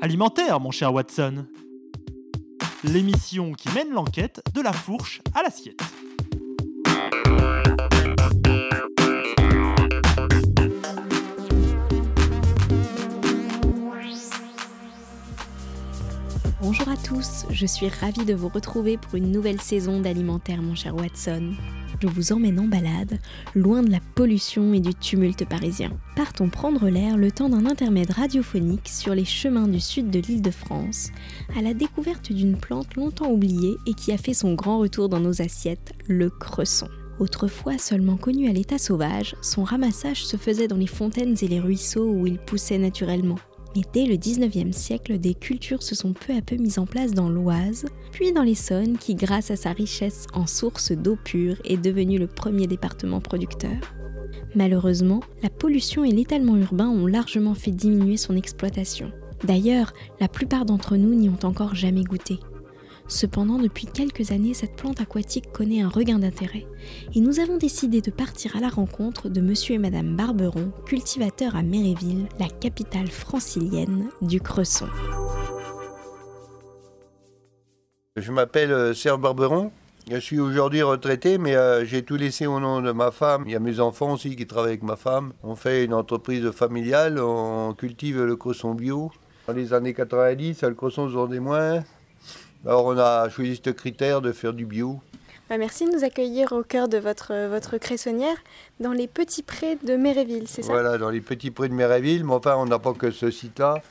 Alimentaire, mon cher Watson. L'émission qui mène l'enquête de la fourche à l'assiette. Bonjour à tous, je suis ravie de vous retrouver pour une nouvelle saison d'Alimentaire mon cher Watson. Je vous emmène en balade, loin de la pollution et du tumulte parisien. Partons prendre l'air le temps d'un intermède radiophonique sur les chemins du sud de l'île de France, à la découverte d'une plante longtemps oubliée et qui a fait son grand retour dans nos assiettes, le cresson. Autrefois seulement connu à l'état sauvage, son ramassage se faisait dans les fontaines et les ruisseaux où il poussait naturellement. Mais dès le 19e siècle, des cultures se sont peu à peu mises en place dans l'Oise, puis dans l'Essonne, qui grâce à sa richesse en sources d'eau pure est devenu le premier département producteur. Malheureusement, la pollution et l'étalement urbain ont largement fait diminuer son exploitation. D'ailleurs, la plupart d'entre nous n'y ont encore jamais goûté. Cependant, depuis quelques années, cette plante aquatique connaît un regain d'intérêt. Et nous avons décidé de partir à la rencontre de monsieur et madame Barberon, cultivateurs à Méréville, la capitale francilienne du cresson. Je m'appelle euh, Serge Barberon. Je suis aujourd'hui retraité, mais euh, j'ai tout laissé au nom de ma femme. Il y a mes enfants aussi qui travaillent avec ma femme. On fait une entreprise familiale, on cultive le cresson bio. Dans les années 90, le cresson se vendait moins. Alors on a choisi ce critère de faire du bio. Bah, merci de nous accueillir au cœur de votre, votre cressonnière, dans les petits prés de Méréville, c'est ça? Voilà, dans les petits prés de Méréville. Mais enfin, on n'a pas que ce site-là.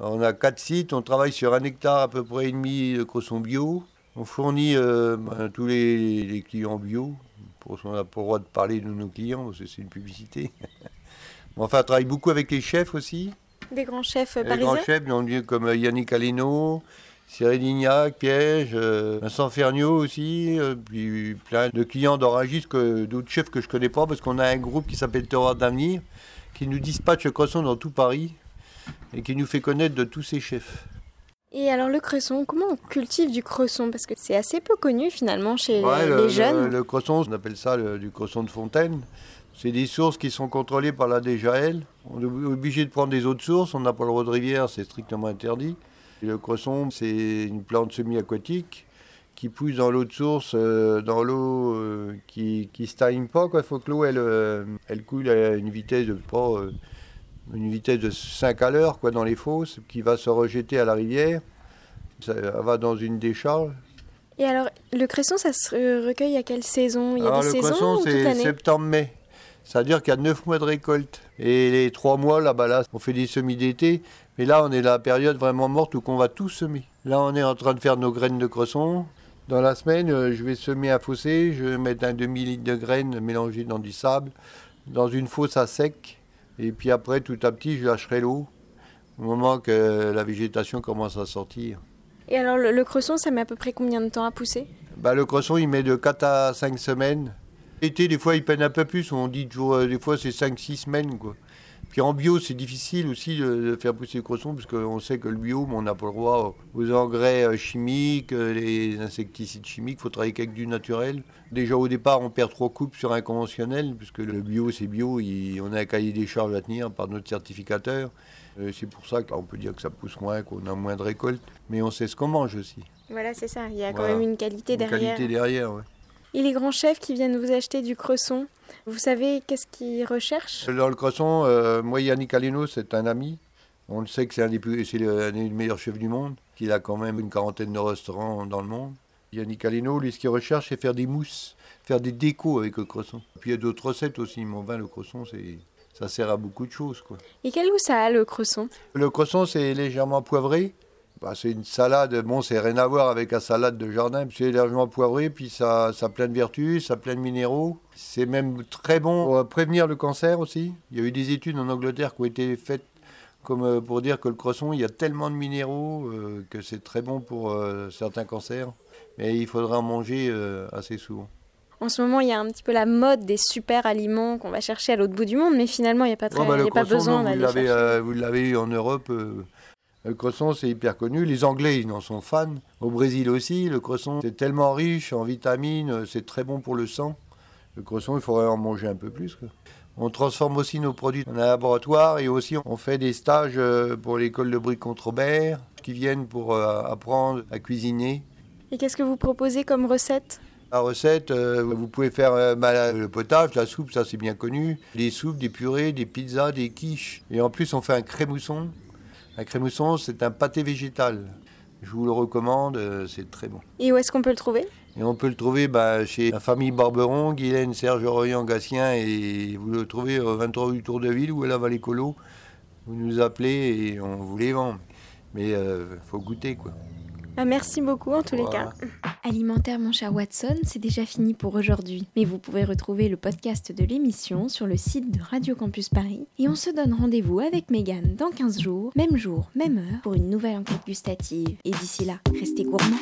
On a quatre sites, on travaille sur un hectare à peu près et demi de cresson bio. On fournit euh, ben, tous les, les, clients bio. Pour, on n'a pas le droit de parler de nos clients, parce que c'est une publicité. enfin, on travaille beaucoup avec les chefs aussi. Des grands chefs parisiens Les grands chefs, comme Yannick Aleno, Cyril Lignac, Piège, euh, Vincent Ferniaud aussi, euh, puis plein de clients d'Orangis, que d'autres chefs que je connais pas, parce qu'on a un groupe qui s'appelle Terroir d'Avenir, qui nous dispatche le cresson dans tout Paris, et qui nous fait connaître de tous ces chefs. Et alors le cresson, comment on cultive du cresson Parce que c'est assez peu connu finalement chez les, jeunes. Le, le, cresson, on appelle ça du cresson de fontaine. C'est des sources qui sont contrôlées par la DGAL. On est obligé de prendre des autres sources, on n'a pas le droit de rivière, c'est strictement interdit. Le cresson, c'est une plante semi-aquatique qui pousse dans l'eau de source, euh, dans l'eau euh, qui ne stagne pas. Il faut que l'eau elle, euh, elle coule à une vitesse de pas, une vitesse de 5 à l'heure quoi, dans les fosses, qui va se rejeter à la rivière. Ça va dans une décharge. Et alors, le cresson, ça se recueille à quelle saison? Il y a alors, des le saisons cresson, c'est septembre-mai. C'est-à-dire qu'il y a 9 mois de récolte. Et les 3 mois, là-bas, là, on fait des semis d'été. Mais là, on est la période vraiment morte où on va tout semer. Là, on est en train de faire nos graines de cresson. Dans la semaine, euh, je vais semer un fossé. Je vais mettre un demi-litre de graines mélangées dans du sable, dans une fosse à sec. Et puis après, tout à petit, je lâcherai l'eau au moment que la végétation commence à sortir. Et alors, le, le cresson, ça met à peu près combien de temps à pousser? Bah, Le cresson, il met de 4 à 5 semaines. L'été, des fois, il peine un peu plus. On dit toujours, euh, des fois, c'est 5-6 semaines. Quoi. Puis en bio, c'est difficile aussi de faire pousser le cresson, parce qu'on sait que le bio, on n'a pas le droit aux engrais euh, chimiques, euh, les insecticides chimiques, il faut travailler avec du naturel. Déjà au départ, on perd trois coupes sur un conventionnel, puisque le bio, c'est bio, on a un cahier des charges à tenir par notre certificateur. C'est pour ça qu'on peut dire que ça pousse moins, qu'on a moins de récoltes, mais on sait ce qu'on mange aussi. Voilà, c'est ça, il y a quand même une qualité derrière. Une qualité derrière, oui. Et les grands chefs qui viennent vous acheter du cresson, vous savez qu'est-ce qu'ils recherchent Dans le cresson, euh, moi Yannick Aleno, c'est un ami. On le sait que c'est un, des plus, c'est le, des meilleurs chefs du monde, qu'il a quand même une quarantaine de restaurants dans le monde. Yannick Aleno, lui, ce qu'il recherche, c'est faire des mousses, faire des décos avec le cresson. Puis il y a d'autres recettes aussi, mais vin, le cresson, c'est, ça sert à beaucoup de choses. Quoi. Et quel goût ça a, le cresson? Le cresson, c'est légèrement poivré. Bah, c'est une salade, bon, c'est rien à voir avec la salade de jardin, c'est légèrement poivré, puis ça, ça a plein de vertus, ça a plein de minéraux. C'est même très bon pour prévenir le cancer aussi. Il y a eu des études en Angleterre qui ont été faites comme euh, pour dire que le cresson, il y a tellement de minéraux euh, que c'est très bon pour euh, certains cancers. Mais il faudra en manger assez souvent. En ce moment, il y a un petit peu la mode des super aliments qu'on va chercher à l'autre bout du monde, mais finalement, il n'y a pas, très, bah, il y a pas besoin d'aller chercher. vous l'avez eu en Europe. Le cresson, c'est hyper connu. Les Anglais, ils en sont fans. Au Brésil aussi, le cresson, c'est tellement riche en vitamines, c'est très bon pour le sang. Le cresson, il faudrait en manger un peu plus. On transforme aussi nos produits un laboratoire et aussi on fait des stages euh, pour l'école de Bric contre Robert qui viennent pour euh, apprendre à cuisiner. Et qu'est-ce que vous proposez comme recette? La recette, euh, vous pouvez faire euh, bah, le potage, la soupe, ça c'est bien connu, des soupes, des purées, des pizzas, des quiches. Et en plus on fait un crémousson. Un crémousson c'est un pâté végétal. Je vous le recommande, euh, c'est très bon. Et où est-ce qu'on peut le trouver? Et on peut le trouver bah, chez la famille Barberon, Guylaine, Serge Royan, Gatien, et vous le trouvez au 23 rue Tour de Ville ou à la Vallée Colo. Vous nous appelez et on vous les vend. Mais il faut goûter quoi. Ah, Merci beaucoup en tous les cas. Alimentaire mon cher Watson, c'est déjà fini pour aujourd'hui. Mais vous pouvez retrouver le podcast de l'émission sur le site de Radio Campus Paris. Et on se donne rendez-vous avec Megan dans 15 jours, même jour, même heure, pour une nouvelle enquête gustative. Et d'ici là, restez gourmands.